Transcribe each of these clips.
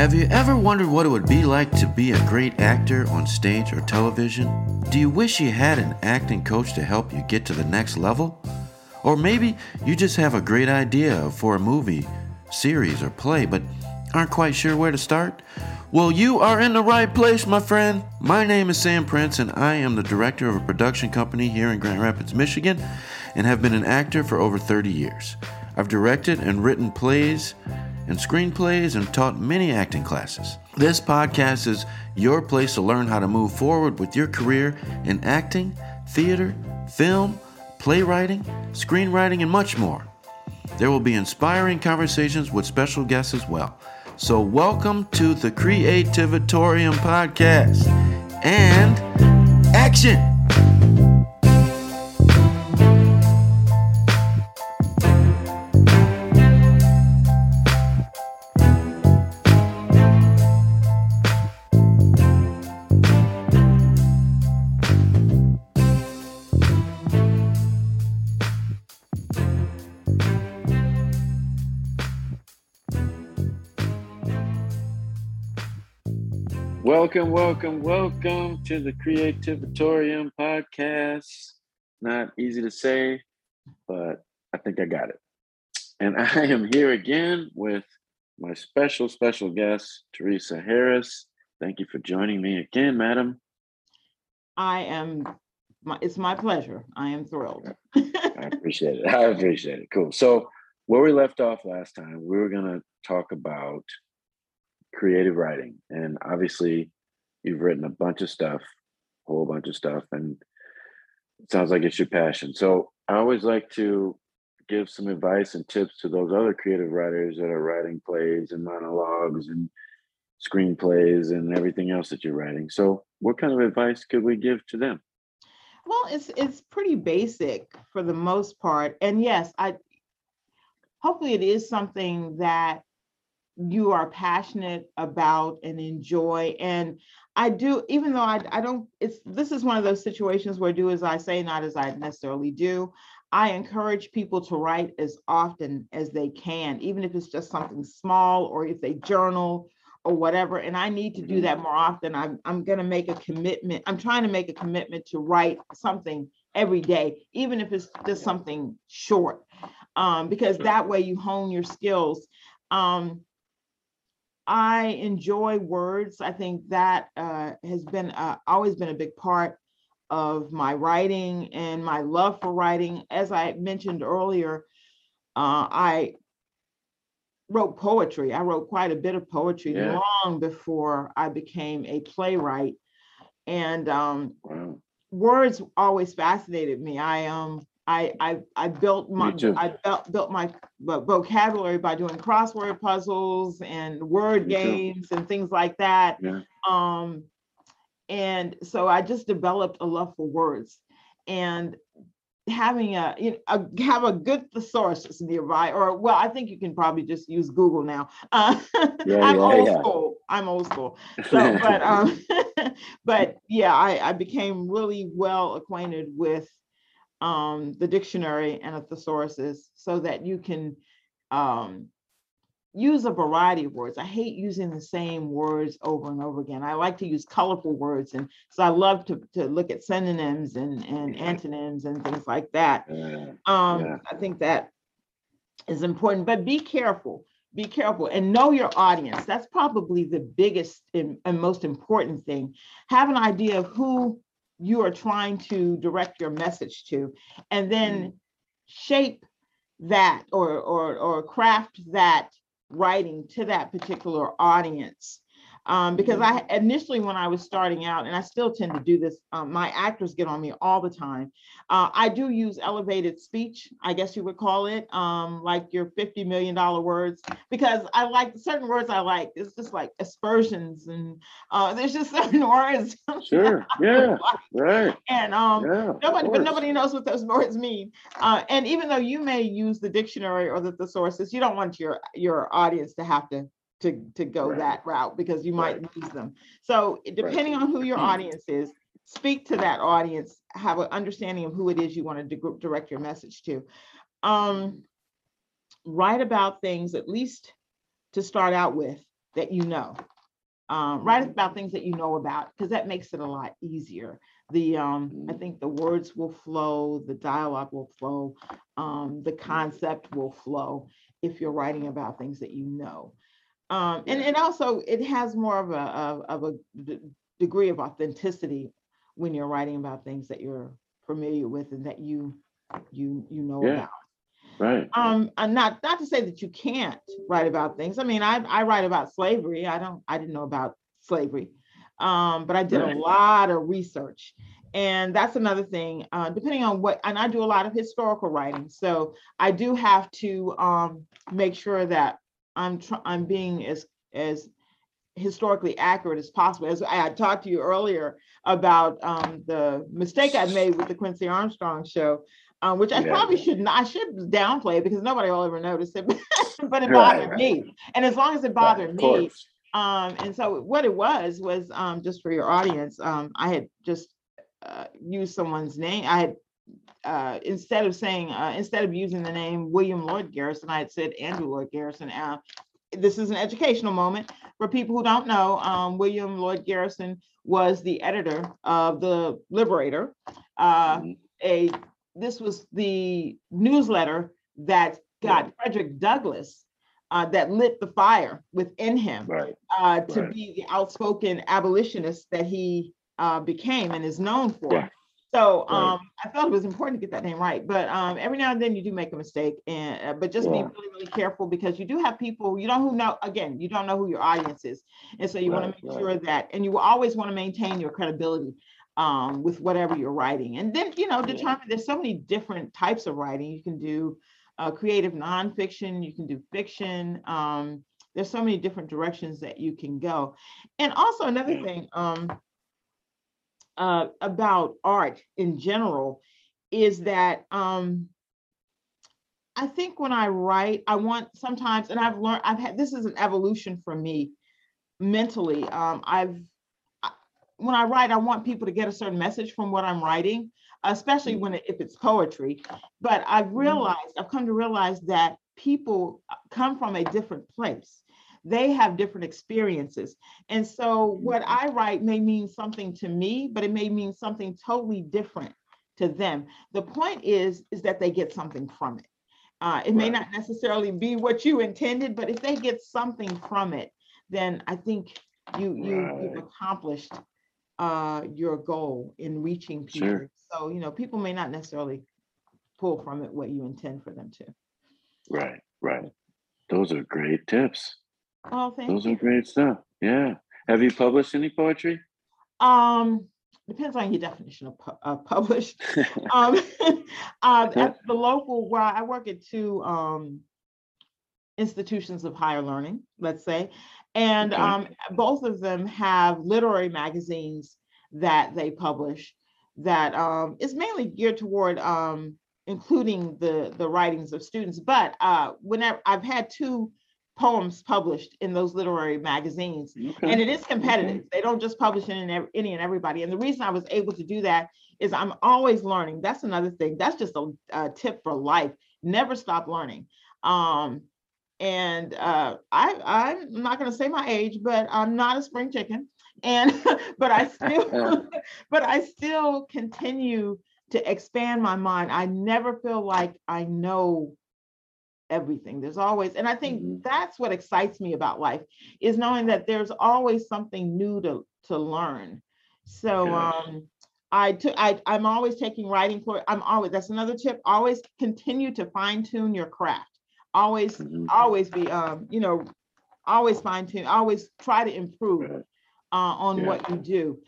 Have you ever wondered what it would be like to be a great actor on stage or television? Do you wish you had an acting coach to help you get to the next level? Or maybe you just have a great idea for a movie, series, or play, but aren't quite sure where to start? Well, you are in the right place, my friend. My name is Sam Prince, and I am the director of a production company here in Grand Rapids, Michigan, and have been an actor for over 30 years. I've directed and written plays and screenplays and taught many acting classes. This podcast is your place to learn how to move forward with your career in acting, theater, film, playwriting, screenwriting, and much more. There will be inspiring conversations with special guests as well. So, welcome to the Creativitorium podcast and action! Welcome, welcome, welcome to the Creativitorium podcast. Not easy to say, but I think I got it. And I am here again with my special, special guest, Teresa Harris. Thank you for joining me again, madam. I am, my, it's my pleasure. I am thrilled. I appreciate it. I appreciate it. Cool. So, where we left off last time, we were going to talk about creative writing. And obviously, you've written a bunch of stuff, a whole bunch of stuff, and it sounds like it's your passion. So I always like to give some advice and tips to those other creative writers that are writing plays and monologues and screenplays and everything else that you're writing. So what kind of advice could we give to them? Well, it's it's pretty basic for the most part. And yes, I hopefully it is something that you are passionate about and enjoy and i do even though I, I don't it's this is one of those situations where do as i say not as i necessarily do. I encourage people to write as often as they can even if it's just something small or if they journal or whatever and i need to do mm-hmm. that more often. I'm, I'm going to make a commitment i'm trying to make a commitment to write something every day even if it's just something short um, because that way you hone your skills um, I enjoy words. I think that uh, has been uh, always been a big part of my writing and my love for writing. As I mentioned earlier, uh, I wrote poetry. I wrote quite a bit of poetry yeah. long before I became a playwright, and um, wow. words always fascinated me. I um I I, I built my I built, built my vocabulary by doing crossword puzzles and word Me games too. and things like that. Yeah. Um, and so I just developed a love for words and having a you know a, have a good thesaurus nearby or well i think you can probably just use google now uh, yeah, i'm yeah, old yeah. school i'm old school so but um but yeah I, I became really well acquainted with um, the dictionary and a thesauruses so that you can um, use a variety of words. I hate using the same words over and over again. I like to use colorful words. And so I love to, to look at synonyms and, and antonyms and things like that. Um, yeah. I think that is important, but be careful. Be careful and know your audience. That's probably the biggest and, and most important thing. Have an idea of who you are trying to direct your message to and then mm. shape that or or or craft that writing to that particular audience um, because I initially when I was starting out, and I still tend to do this, um, my actors get on me all the time. Uh, I do use elevated speech, I guess you would call it, um, like your fifty million dollar words, because I like certain words I like. It's just like aspersions, and uh, there's just certain words. Sure. Yeah. right. And um, yeah, nobody, but nobody knows what those words mean. Uh, and even though you may use the dictionary or the thesaurus, you don't want your your audience to have to to to go right. that route because you might right. lose them. So depending right. on who your audience is, speak to that audience, have an understanding of who it is you want to direct your message to. Um, write about things at least to start out with that you know. Um, write about things that you know about because that makes it a lot easier. The um, I think the words will flow, the dialogue will flow, um, the concept will flow if you're writing about things that you know. Um, and it also it has more of a of, of a degree of authenticity when you're writing about things that you're familiar with and that you you you know Yeah. about. Right. Um, and not not to say that you can't write about things. I mean, I I write about slavery. I don't I didn't know about slavery, um, but I did Right. a lot of research, and that's another thing. Uh, depending on what, and I do a lot of historical writing, so I do have to um, make sure that I'm tr- I'm being as as historically accurate as possible. As I had talked to you earlier about um, the mistake I made with the Quincy Armstrong show, um, which I Yeah. probably should not, I should downplay because nobody will ever notice it, but it bothered right. me. And as long as it bothered me, um, and so what it was was um, just for your audience, um, I had just uh, used someone's name. I had uh, instead of saying uh, instead of using the name William Lloyd Garrison, I had said Andrew Lloyd Garrison. Uh, this is an educational moment for people who don't know. Um, William Lloyd Garrison was the editor of the Liberator. Uh, Mhm. a this was the newsletter that got Frederick Douglass uh, that lit the fire within him Right. uh, to Right. be the outspoken abolitionist that he uh, became and is known for. Yeah. So Right. um, I felt it was important to get that name right. But um, every now and then you do make a mistake, and uh, but just Yeah. be really, really careful because you do have people you don't who know again you don't know who your audience is, and so you want to make right. sure that and you will always want to maintain your credibility um, with whatever you're writing, and then you know Yeah. determine there's so many different types of writing you can do. Uh, creative nonfiction, you can do fiction. Um, there's so many different directions that you can go. And also another Yeah. thing um, uh, about art in general is that um, I think when I write, I want sometimes, and I've learned, I've had this is an evolution for me mentally. Um, I've I- when I write, I want people to get a certain message from what I'm writing, especially when it, if it's poetry. But I've realized, I've come to realize that people uh, come from a different place. They have different experiences. And so what I write may mean something to me, but it may mean something totally different to them. The point is, is that they get something from it. Uh, it may Right. not necessarily be what you intended, but if they get something from it, then I think you you you've accomplished uh, your goal in reaching people. Sure. So you know, people may not necessarily pull from it what you intend for them to. Right. Right. Those are great tips. Oh, thank Those are great stuff. Yeah. Have you published any poetry? Um, depends on your definition of pu- uh, published. um, uh, at the local where I work at two um, institutions of higher learning, let's say, and Okay. um, both of them have literary magazines that they publish that um, is mainly geared toward um, including the the writings of students. But uh, whenever I've had two poems published in those literary magazines, okay. and it is competitive. They don't just publish in any and everybody. And the reason I was able to do that is I'm always learning. That's another thing. That's just a, a tip for life. Never stop learning. Um, and uh, I, I'm not going to say my age, but I'm not a spring chicken. And but I still, but I still continue to expand my mind. I never feel like I know everything. There's always, and I think Mhm. that's what excites me about life is knowing that there's always something new to to learn. So Yeah. um I took I I'm always taking writing for I'm always that's another tip. Always continue to fine tune your craft. Always Mhm. always be um you know always fine tune. Always try to improve uh, on Yeah. what you do.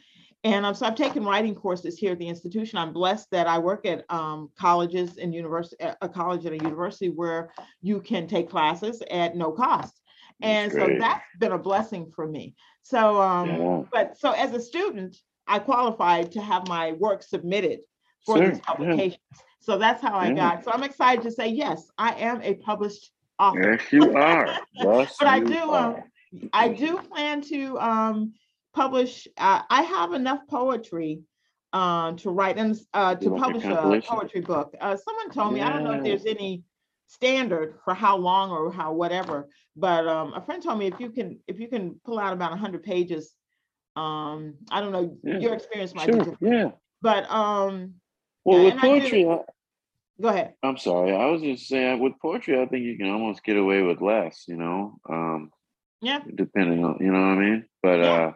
And um, so I've taken writing courses here at the institution. I'm blessed that I work at um, colleges and university, a college and a university where you can take classes at no cost. And That's so that's been a blessing for me. So, um, Yeah. but so as a student, I qualified to have my work submitted for Sure, these yeah. publications. So that's how I Yeah. got. So I'm excited to say, yes, I am a published author. Yes, you are. Yes, But I do, um. I do plan to um, publish. Uh, I have enough poetry uh, to write and uh, to Do like a publish a poetry book. Uh, someone told me I don't know if there's any standard for how long or how whatever. But um, a friend told me if you can if you can pull out about 100 pages, um, I don't know Yeah. your experience might Sure. be different, Yeah. but um, Well, Yeah, with and I do- poetry, I, go ahead. I'm sorry. I was just saying with poetry, I think you can almost get away with less. You know, um, Yeah, depending on you know what I mean. But Yeah. uh,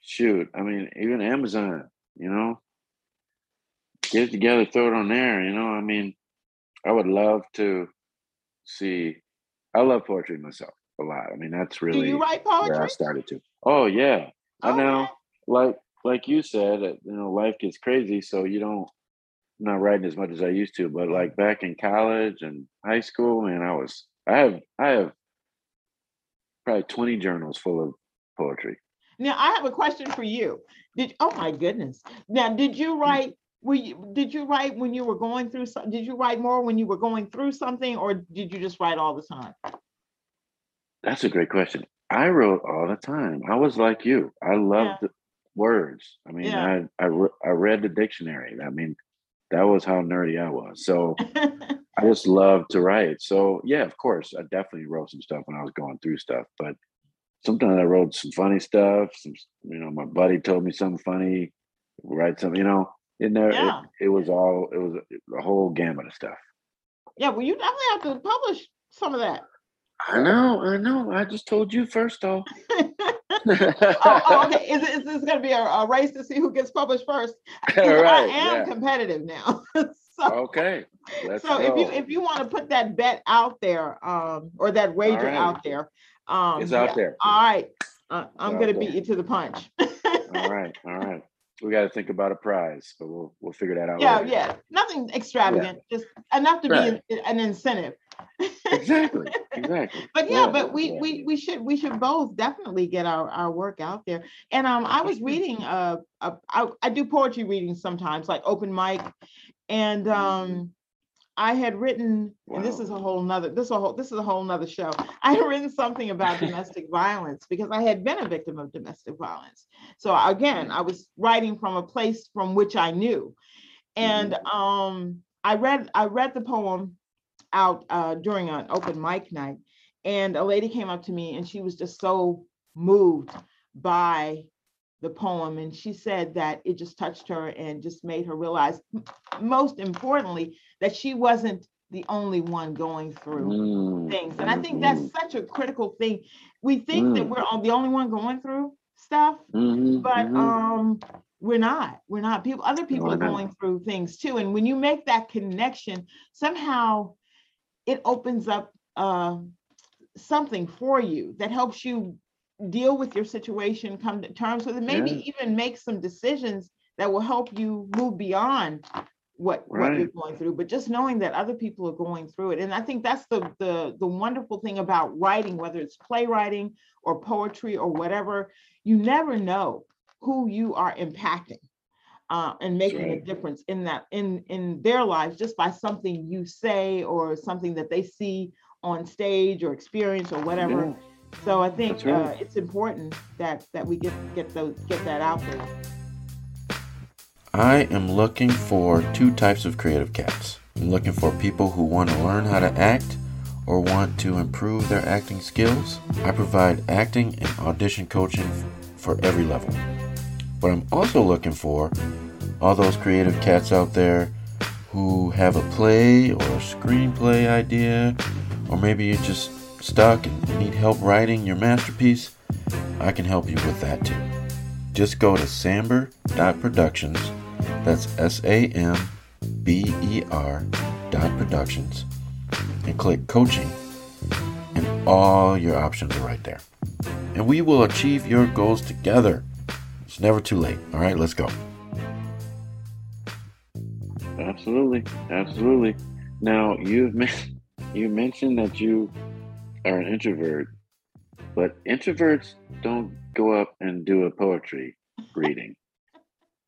shoot, I mean, even Amazon, you know, get it together, throw it on there. You know, I mean, I would love to see. I love poetry myself a lot. I mean, that's really do you write where I started to. Oh yeah, I know. Like like you said, you know, life gets crazy, so you don't. I'm not writing as much as I used to, but mm. like back in college and high school, man, I was. I have I have probably 20 journals full of poetry. Now I have a question for you. Did oh my goodness. Now did you Mm. write were you did you write when you were going through some did you write more when you were going through something or did you just write all the time? That's a great question. I wrote all the time. I was like you. I loved the words. I mean, Yeah. I I, re- I read the dictionary. I mean, that was how nerdy I was. So I just loved to write. So yeah, of course, I definitely wrote some stuff when I was going through stuff. But sometimes I wrote some funny stuff. Some, you know, my buddy told me something funny. Write something. You know, in there, Yeah. it, it was all. It was a, whole gamut of stuff. yeah, well you definitely have to publish some of that. I know. I know. I just told you first, though. oh, oh, okay. Is, is this going to be a, a race to see who gets published first? 'Cause I am yeah. competitive now. so, Okay. Let's so go. if you if you want to put that bet out there, um, or that wager right. out there, um, it's out yeah, there. All right, uh, I'm out to there. beat you to the punch. All right. All right. We got to think about a prize, but we'll we'll figure that out. yeah, later. yeah, nothing extravagant, just enough to be Right. an, an incentive. Exactly. Exactly. But yeah, Yeah, but we yeah. we we should we should both definitely get our our work out there. And um, I was reading uh, uh I, I do poetry readings sometimes, like open mic, and um, I had written, and this is a whole nother this is a whole this is a whole nother show. I had written something about domestic violence because I had been a victim of domestic violence. So again, I was writing from a place from which I knew, and um, I read I read the poem out uh, during an open mic night, and a lady came up to me and she was just so moved by the poem, and she said that it just touched her and just made her realize, most importantly, that she wasn't the only one going through Mm, things. And I think mhm, that's such a critical thing. We think that Mm. we're all- the only one going through stuff, mhm, but mhm. um we're not we're not people other people are not. going through things too and when you make that connection somehow it opens up uh, something for you that helps you deal with your situation come to terms with it maybe Yeah. even make some decisions that will help you move beyond what what you're going through but just knowing that other people are going through it and i think that's the the the wonderful thing about writing whether it's playwriting or poetry or whatever you never know who you are impacting uh, and making a difference in that in in their lives just by something you say or something that they see on stage or experience or whatever Yeah. So i think right. uh, it's important that that we get get those get that out there I am looking for two types of creative cats. I'm looking for people who want to learn how to act or want to improve their acting skills. I provide acting and audition coaching for every level. But I'm also looking for all those creative cats out there who have a play or a screenplay idea, or maybe you're just stuck and need help writing your masterpiece. I can help you with that too. Just go to samber.productions, that's S A M B E R dot productions, and click coaching, and all your options are right there. And we will achieve your goals together. It's never too late. All right, let's go. Absolutely, absolutely. Now you've you mentioned that you are an introvert, but introverts don't go up and do a poetry reading.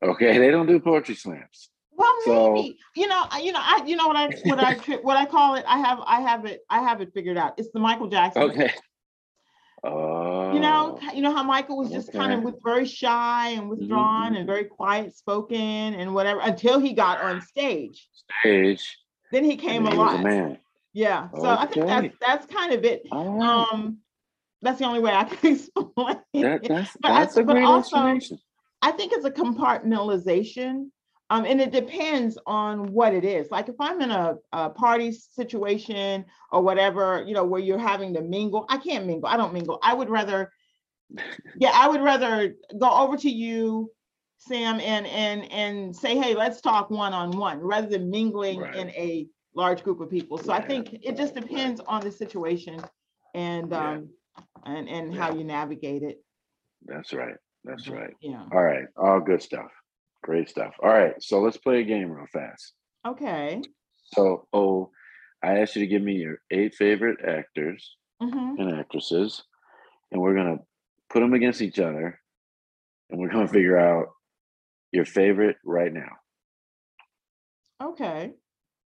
Okay, they don't do poetry slams. well So- maybe you know you know i you know what i what i what i call it i have i have it i have it figured out it's the michael jackson Okay. Oh. you know you know how michael was just kind of okay. with very shy and withdrawn mhm. and very quiet spoken and whatever until he got on stage stage. then he came and he a alive man. Yeah. So I think that's that's kind of it. Right. Um, that's the only way I can explain That, that's but I- that's a but great also- explanation. I think it's a compartmentalization. Um, and it depends on what it is. Like if I'm in a, a party situation or whatever, you know, where you're having to mingle, I can't mingle. I don't mingle. I would rather, yeah, I would rather go over to you, Sam, and and and say, hey, let's talk one on one, rather than mingling Right. in a large group of people. So I think it just depends on the situation and um and and how you navigate it. That's right. That's right. Yeah. All right. All good stuff. Great stuff. All right. So let's play a game real fast. Okay. So, oh, I asked you to give me your eight favorite actors hmm and actresses, and we're gonna put them against each other, and we're gonna figure out your favorite right now. Okay.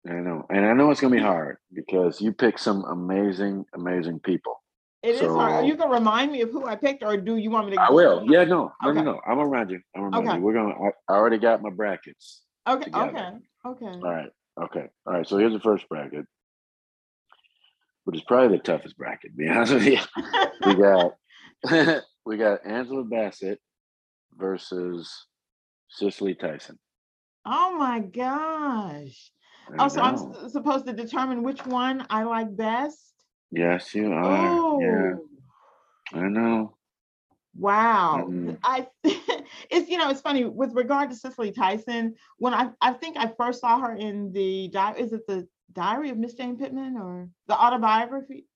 I know, and I know it's gonna be hard because you pick some amazing, amazing people. It is hard. So- You can remind me of who I picked, or do you want me to? I will. Yeah, no, no, no, no. I'm around you. I'm around Okay. you. We're gonna. I, I already got my brackets. Okay. together. Okay. Okay. All right. Okay. All right. So here's the first bracket, which is probably the toughest bracket. To be honest with you, we got we got Angela Bassett versus Cicely Tyson. oh my gosh. Oh, so I'm s- supposed to determine which one I like best. yes, you are. Oh. Yeah, I know. Wow. Mhm. I it's you know it's funny with regard to Cicely Tyson when I I think I first saw her in the di- is it the Diary of Miss Jane Pittman or the autobiography?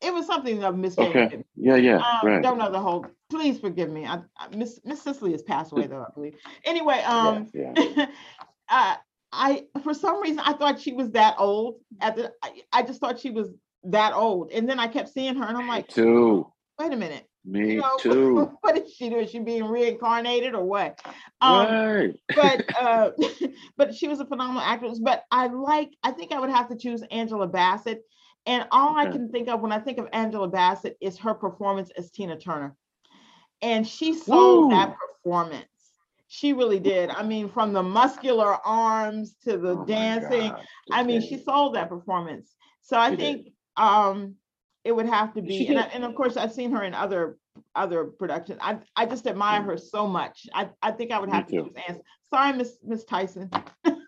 It was something of Miss Jane Okay. Pittman. Yeah, yeah. Um, right. Don't know the whole. Please forgive me. I, I Miss Miss Cicely has passed away though, I believe. Anyway, um, yeah, yeah. uh, I for some reason I thought she was that old. At the, I, I just thought she was that old, and then I kept seeing her, and I'm Me like, too. wait a minute. Me you know, too. what is she doing? Is she being reincarnated or what? Um, right. but uh, but she was a phenomenal actress. But I like. I think I would have to choose Angela Bassett. And all I can think of when I think of Angela Bassett is her performance as Tina Turner. And she sold that performance. She really did. I mean, from the muscular arms to the Oh dancing. I mean, she sold that performance. So I She did. think um it would have to be, and, I, and of course I've seen her in other other productions. I I just admire Mm. her so much. I, I think I would Me have to too. choose Anne. Sorry, Miss Miss Tyson.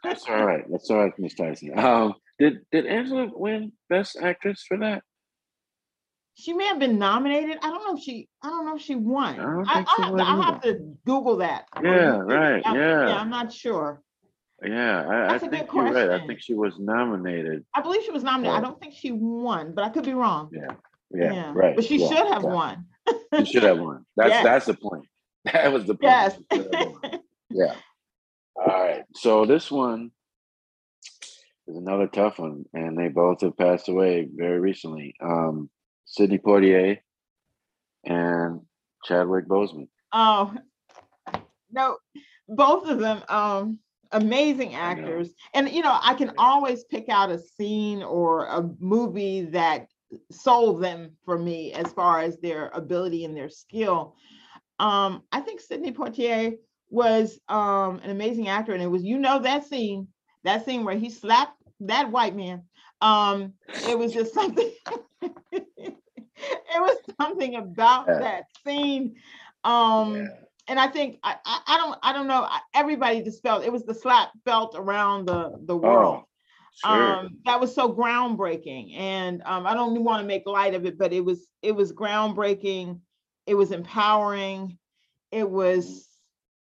That's all right. That's all right, Miss Tyson. Um, did did Angela win Best Actress for that? She may have been nominated. I don't know if she. I don't know if she won. I I, I have, to, I have to Google that. Yeah, right, I'm- yeah. I'm not sure. Yeah, I, I That's a good think you're right. I think she was nominated. I believe she was nominated. I Oh. don't think she won, but I could be wrong. Yeah, yeah, right. But she yeah, should have yeah. won. She should have won. That's Yes. that's the point. That was the point. Yes. She should have won. yeah. All right. So this one is another tough one, and they both have passed away very recently. Um, Sidney Poitier and Chadwick Boseman. Oh, no, both of them, um, amazing actors. And, you know, I can always pick out a scene or a movie that sold them for me as far as their ability and their skill. Um, I think Sidney Poitier was um, an amazing actor. And it was, you know, that scene, that scene where he slapped that white man. Um, it was just something. it was something about Yeah. that scene. Um, Yeah. and I think I, I I don't I don't know. I- Everybody just felt it was the slap felt around the the world. Oh, sure. Um, that was so groundbreaking, and um, I don't want to make light of it, but it was it was groundbreaking. It was empowering. It was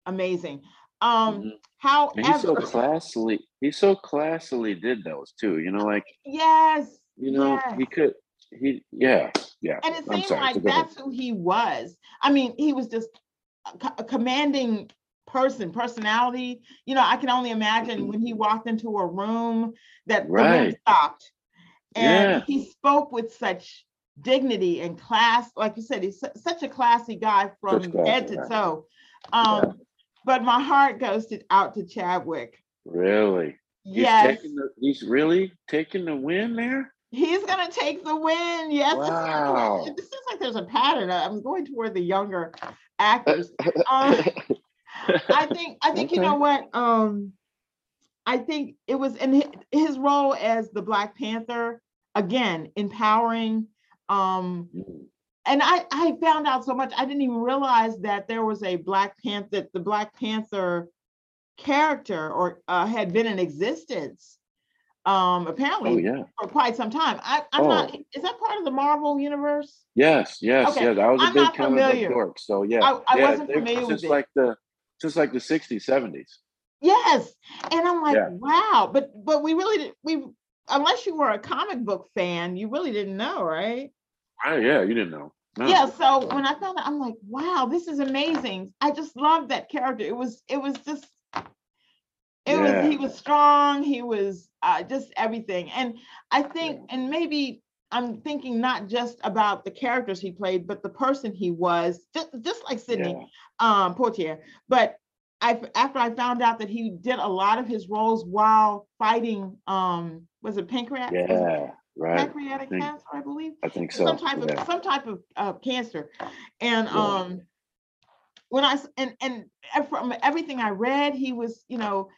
amazing. Um, Mhm. however, And he's so classily, he so classily did those too. You know, like yes, you know, yes. he could, he, yeah, yeah. and it seemed like that's who he was. I mean, he was just a, commanding person, personality. You know, I can only imagine when he walked into a room that Right. stopped, and Yeah. he spoke with such dignity and class. Like you said, he's such a classy guy from Such class, head to yeah. toe. Um, But my heart goes to, out to Chadwick. Really? He's Yes, taking the, he's really taking the win there. He's gonna take the win. Yes, it seems like- Wow. it seems like there's a pattern. I'm going toward the younger actors. Um, I think I think you know what um I think it was in his role as the Black Panther again, empowering. Um, and I, I found out so much. I didn't even realize that there was a Black Panther, that the Black Panther character or uh, had been in existence. Um, Oh apparently yeah. for quite some time. I, I'm not. Oh. Is that part of the Marvel universe? Yes, yes, Okay, yes. I was a I'm big not comic book dork. So yeah. I- I yeah, wasn't familiar with since it. like the since like the 60s, 70s. Yes, and I'm like, Yeah. wow. But but we really did. We unless you were a comic book fan, you really didn't know, right? Oh yeah, you didn't know. No. Yeah. So when I found out, I'm like, wow, this is amazing. I just loved that character. It was it was just. It was he was strong. He was uh, just everything, and I think, and maybe I'm thinking not just about the characters he played, but the person he was, just, just like Sidney Yeah. um Poitier. But I after I found out that he did a lot of his roles while fighting um was it pancreatic Yeah. Right. pancreatic think- cancer, I believe. I think so. Some type yeah. of some type of uh, cancer. And Yeah. um when I and and from everything I read, he was, you know,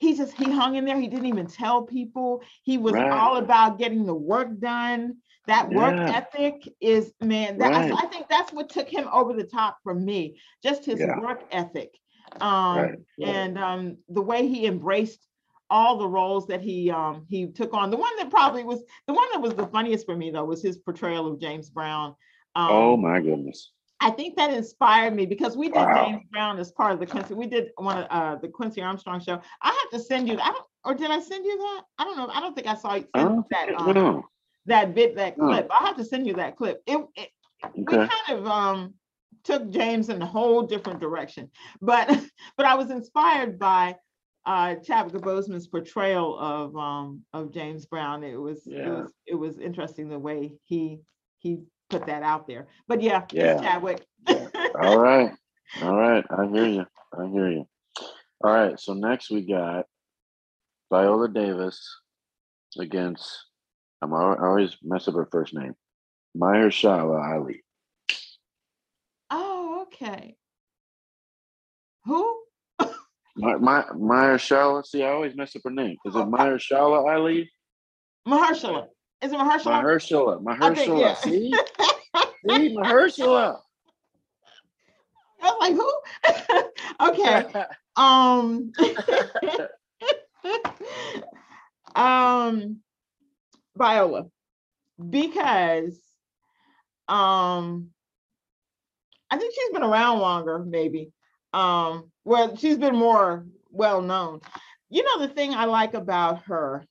he just he hung in there. He didn't even tell people. He was Right. all about getting the work done. That work Yeah. ethic is man. That I- Right. I think that's what took him over the top for me. Just his Yeah. work ethic, um, Right, and um, the way he embraced all the roles that he um, he took on. The one that probably was the one that was the funniest for me though was his portrayal of James Brown. Um, oh my goodness. I think that inspired me because we did Wow. James Brown as part of the Quincy. We did one of uh, the Quincy Armstrong show. I have to send you. I don't, or did I send you that? I don't know. I don't think I saw you send that um, no. that bit that No. clip. I have to send you that clip. It, it we kind of um took James in a whole different direction, but but I was inspired by uh Chadwick Boseman's portrayal of um of James Brown. It was it was it was interesting the way he he put that out there. But yeah, Yeah. Chadwick. All right. All right. I hear you. I hear you. All right. So next we got Viola Davis against, I'm, I always mess up her first name, Mahershala Ali. Oh, okay. Who? My, my, Mahershala, see, I always mess up her name. Is it Oh, Mahershala Ali? Mahershala. Is it Mahershala? Mahershala. I think, Mahershala. yeah. See? See? Mahershala. I was like, who? okay. Um, um, Viola, because um, I think she's been around longer, maybe. Um, well, she's been more well known. You know, the thing I like about her,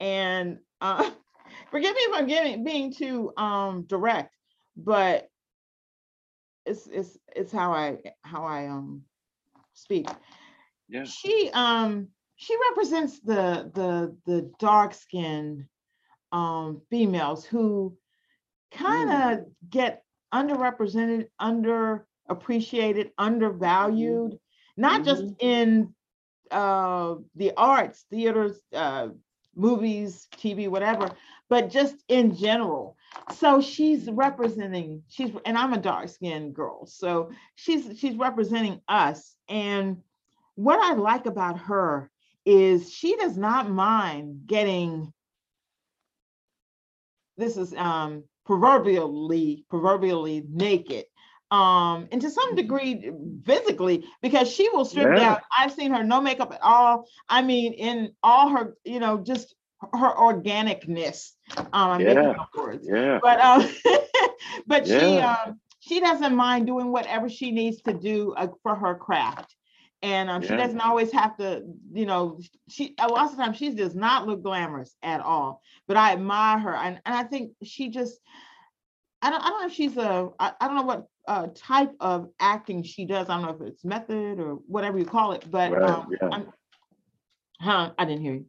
and uh, forgive me if I'm getting being too um direct, but it's it's it's how I how I um speak. Yeah. she um she represents the the the dark skinned um females who kind of get underrepresented underappreciated undervalued not just in uh the arts theaters uh movies tv whatever but just in general. So she's representing she's and i'm a dark skinned girl so she's she's representing us. And what I like about her is she does not mind getting this is um proverbially proverbially naked um and to some degree physically because she will strip Yeah. down. I've seen her no makeup at all. I mean in all her you know just her organicness um Yeah. Yeah. but um but she um she doesn't mind doing whatever she needs to do uh, for her craft and um, she Yeah. doesn't always have to you know she a lot of times she does not look glamorous at all but i admire her and, and i think she just I don't, I don't know if she's a I, I don't know what uh, type of acting she does. I don't know if it's method or whatever you call it, but Right, um, yeah. Huh? I didn't hear you.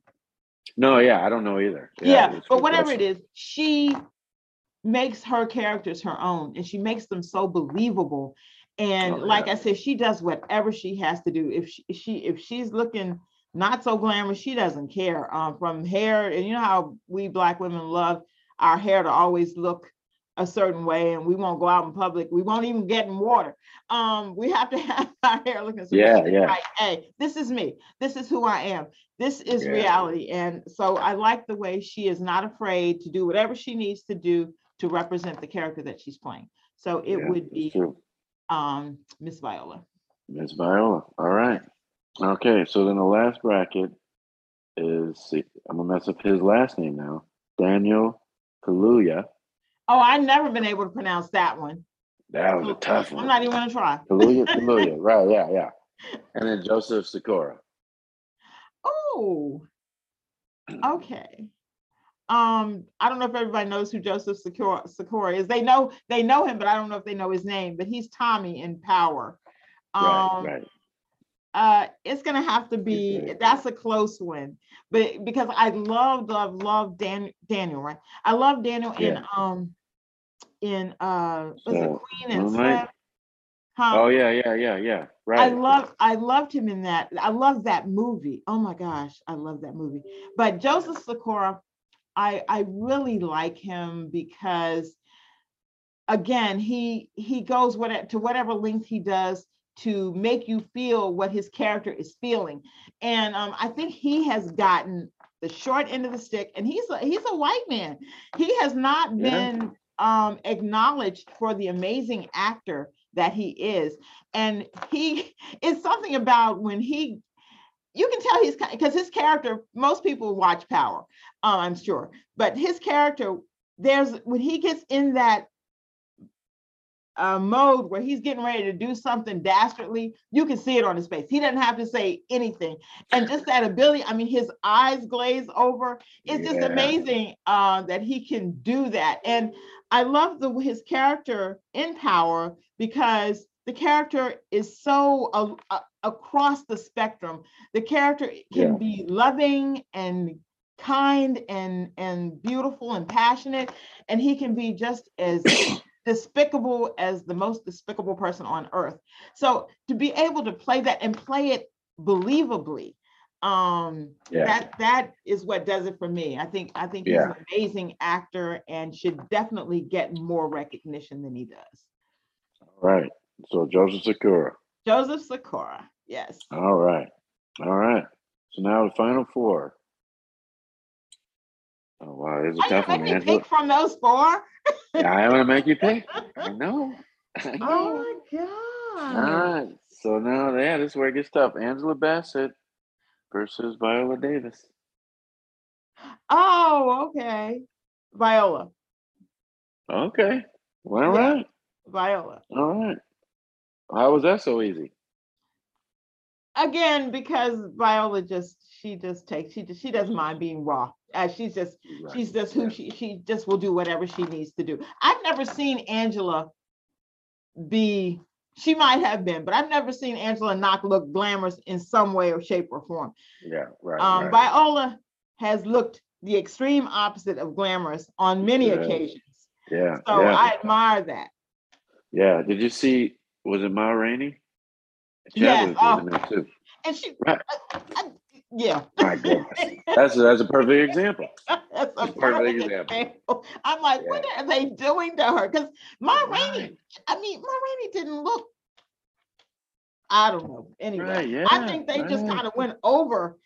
No, yeah, I don't know either. yeah, it's but whatever it is she makes her characters her own and she makes them so believable and Oh, like yeah. i said she does whatever she has to do if she, if she if she's looking not so glamorous she doesn't care um from hair and you know how we black women love our hair to always look a certain way and we won't go out in public. We won't even get in water. Um, we have to have our hair looking so Yeah, yeah. right. Hey, this is me. This is who I am. This is Yeah. reality. And so I like the way she is not afraid to do whatever she needs to do to represent the character that she's playing. So it Yeah, would be um Miss Viola. Miss Viola. All right. Okay, so then the last bracket is see, I'm gonna mess up his last name now. Daniel Kaluuya. Oh, I've never been able to pronounce that one. That was a tough one. I'm not even gonna try. Kaluuya, Kaluuya. Right, yeah, yeah. And then Joseph Sikora. Oh, okay. Um, I don't know if everybody knows who Joseph Sikora, Sikora is. They know they know him, but I don't know if they know his name. But he's Tommy in Power. Right, Um, right. uh, it's gonna have to be that's a close one, but because I love love love Dan Daniel, right? I love Daniel in Yeah. um in uh was it So, Queen and? Slim? Huh? Oh yeah, yeah, yeah, yeah. Right. I love I loved him in that. I love that movie. Oh my gosh, I love that movie. But Joseph Sikora, I I really like him because again, he he goes what to whatever length he does to make you feel what his character is feeling. And um, I think he has gotten the short end of the stick and he's a, he's a white man. He has not Yeah. been um, acknowledged for the amazing actor that he is. And he is something about when he you can tell he's because his character most people watch power uh, i'm sure but his character there's when he gets in that uh, mode where he's getting ready to do something dastardly you can see it on his face. He doesn't have to say anything. And just that ability i mean his eyes glaze over. It's just amazing uh, that he can do that. And i love the his character in power because the character is so a- a- across the spectrum. The character can Yeah. be loving and kind and and beautiful and passionate, and he can be just as despicable as the most despicable person on earth. So to be able to play that and play it believably, um, Yeah. that that is what does it for me. I think I think he's an amazing actor and should definitely get more recognition than he does. All right. So Joseph Sikora Joseph Sikora Yes. All right. All right. So now the final four. Oh wow, it's a tough one, me pick from those four? Yeah, I want to make you pick. I know. I know. Oh my God. right. So now, yeah, this is where it gets tough. Angela Bassett versus Viola Davis. Oh, okay. Viola. Okay. Well, all Yeah. right. Viola. All right. How was that so easy? Again, because Viola just she just takes she just she doesn't mind being raw. Uh, she's just Right. she's just who Yeah. she she just will do whatever she needs to do. I've never seen Angela be she might have been, but I've never seen Angela Knock look glamorous in some way or shape or form. Yeah, right. Um, right. Viola has looked the extreme opposite of glamorous on many Yeah. occasions. yeah, So yeah, I admire that. yeah. Did you see? Was it Ma Rainey? Yes, was oh. in there too. And she, Right. I- I- yeah. My goodness, that's a, that's a perfect example. That's a perfect perfect example. example. I'm like, what are they doing to her? Because Ma Rainey, I mean, Ma Rainey didn't look. I don't know. Anyway, Right, yeah, I think they just kind of went over.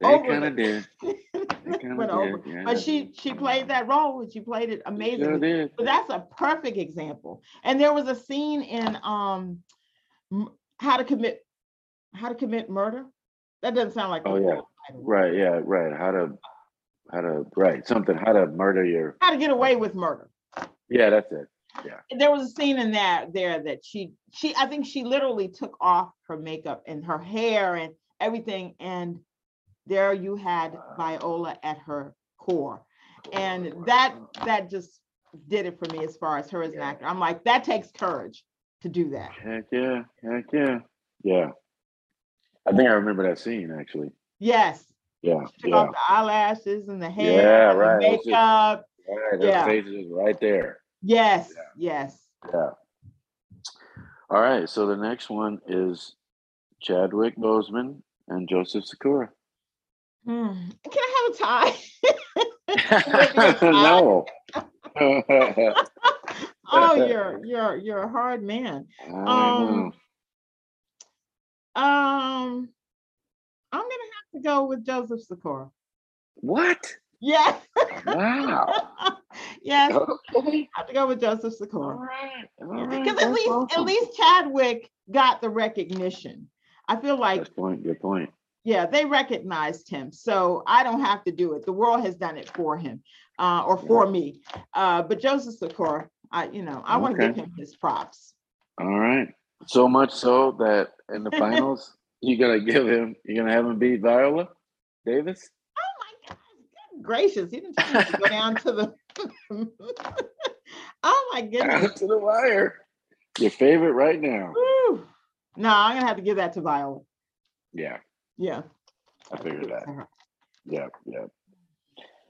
They over kind of did. Went over. did. Yeah. But she she played that role and she played it amazingly. sure. But that's a perfect example. And there was a scene in um how to commit how to commit murder. That doesn't sound like Oh, yeah. title. Right. Yeah. Right. How to, how to, right. Something. How to murder your. How to get away with murder. Yeah, that's it. Yeah. There was a scene in that there that she she I think she literally took off her makeup and her hair and everything and there you had Viola at her core. And that that just did it for me as far as her as an actor. I'm like that takes courage to do that. Heck yeah. Heck yeah. Yeah. I think I remember that scene actually. Yes. Yeah. She took Yeah. off the eyelashes and the hair, Yeah, and the right. Just- makeup. Right. Yeah. Her face is right there. Yes, Yeah. yes. Yeah. All right. So the next one is Chadwick Boseman and Joseph Sikora. Hmm. Can I have a tie? Maybe a tie. no. oh, you're you're you're a hard man. Um, um, I'm gonna have to go with Joseph Sikora. What? Yeah. Wow. yes. Okay. I have to go with Joseph All Sikora. right. All right. Because at least at least Chadwick got the recognition. I feel like Good point. Good point. yeah, they recognized him. So I don't have to do it. The world has done it for him uh, or for me. Uh, but Joseph Sikora, I, you know, I want to Okay. give him his props. All right. So much so that in the finals, you're gonna give him, you're gonna have him beat Viola Davis. Oh my God, good gracious. He didn't me to go down to the. oh my Down goodness. to the wire. Your favorite right now. Whew. No, I'm going to have to give that to Viola. Yeah, Yeah. I figured that. Yeah, yeah.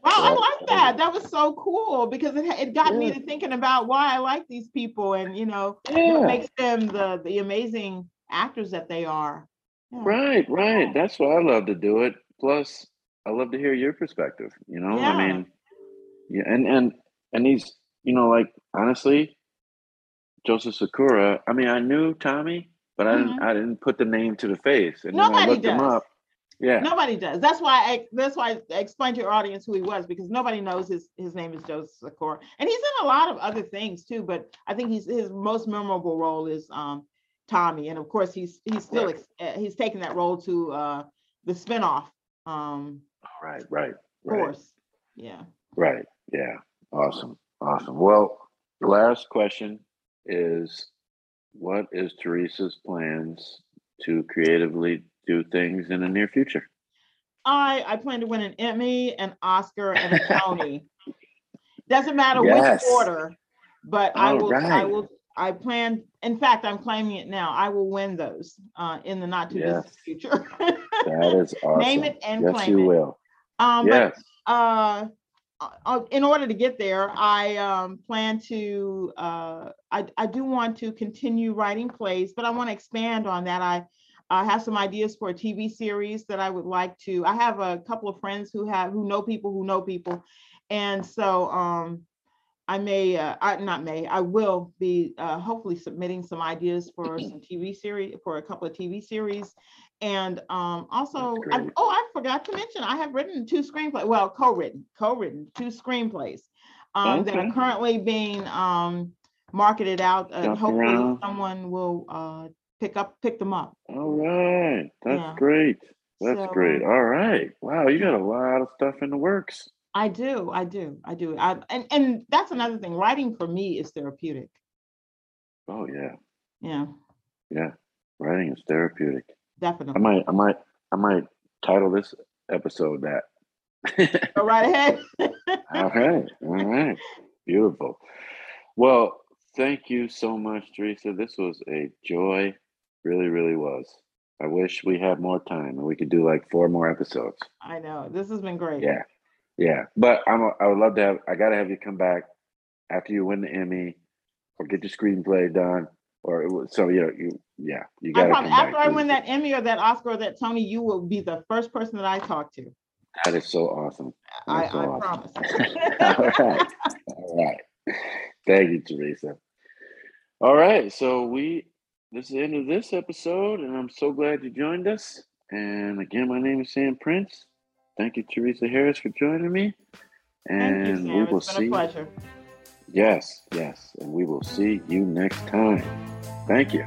Wow, I like that. That was so cool because it, it got me to thinking about why I like these people and, you know, what makes them the, the amazing actors that they are. Yeah. Right, right. That's why I love to do it. Plus, I love to hear your perspective. You know, Yeah. I mean, yeah, and and and these, you know, like honestly, Joseph Sikora. I mean, I knew Tommy, but I didn't. I didn't put the name to the face, and when I Mm-hmm. Nobody looked him up. Yeah, Nobody does. That's why I that's why I explained to your audience who he was because nobody knows his his name is Joseph Sikora. And he's in a lot of other things too, but I think he's his most memorable role is um Tommy. And of course he's he's still Right. uh, he's taking that role to uh the spinoff um right, right, right, course. Yeah. right. Yeah, awesome, awesome. Well, the last question is, what is Teresa's plans to creatively do things in the near future? I I plan to win an Emmy, an Oscar, and a Tony. Doesn't matter Yes. which order, but I All will I will I plan, in fact, I'm claiming it now. I will win those uh in the not too distant future. That is awesome. Name it and yes, claim you it. will. Um yes. but uh uh, in order to get there, I um, plan to. Uh, I, I do want to continue writing plays, but I want to expand on that. I I have some ideas for a TV series that I would like to. I have a couple of friends who have who know people who know people, and so um, I may, uh, I not may, I will be uh, hopefully submitting some ideas for some TV series for a couple of TV series, and um, also, I, oh, I forgot to mention, I have written two screenplays. Well, co-written, co-written two screenplays um, that are currently being um, marketed out, and Jumping hopefully around. someone will uh, pick up pick them up. All right. That's Yeah. great. That's So- great. All right. Wow, you got a lot of stuff in the works. I do, I do, I do. I, and and that's another thing. Writing for me is therapeutic. Oh yeah. Yeah, Yeah. Writing is therapeutic. Definitely. I might I might I might title this episode that. Go right ahead. all right. All right. Beautiful. Well, thank you so much, Teresa. This was a joy. Really, really was. I wish we had more time and we could do like four more episodes. I know this has been great. Yeah, yeah. But I'm. a- I would love to have. I gotta have you come back after you win the Emmy, or get your screenplay done, or it was, so you know you. Yeah, you gotta promise, come after back. I win that Emmy or that Oscar or that Tony, you will be the first person that I talk to. That is so awesome. I, so I awesome. promise. All right, all right. Thank you, Teresa. All right, so we. This is the end of this episode, and I'm so glad you joined us. And again, my name is Sam Prince. Thank you, Teresa Harris, for joining me. Thank you, And we will see. a pleasure. Yes, yes. And we will see you next time. Thank you.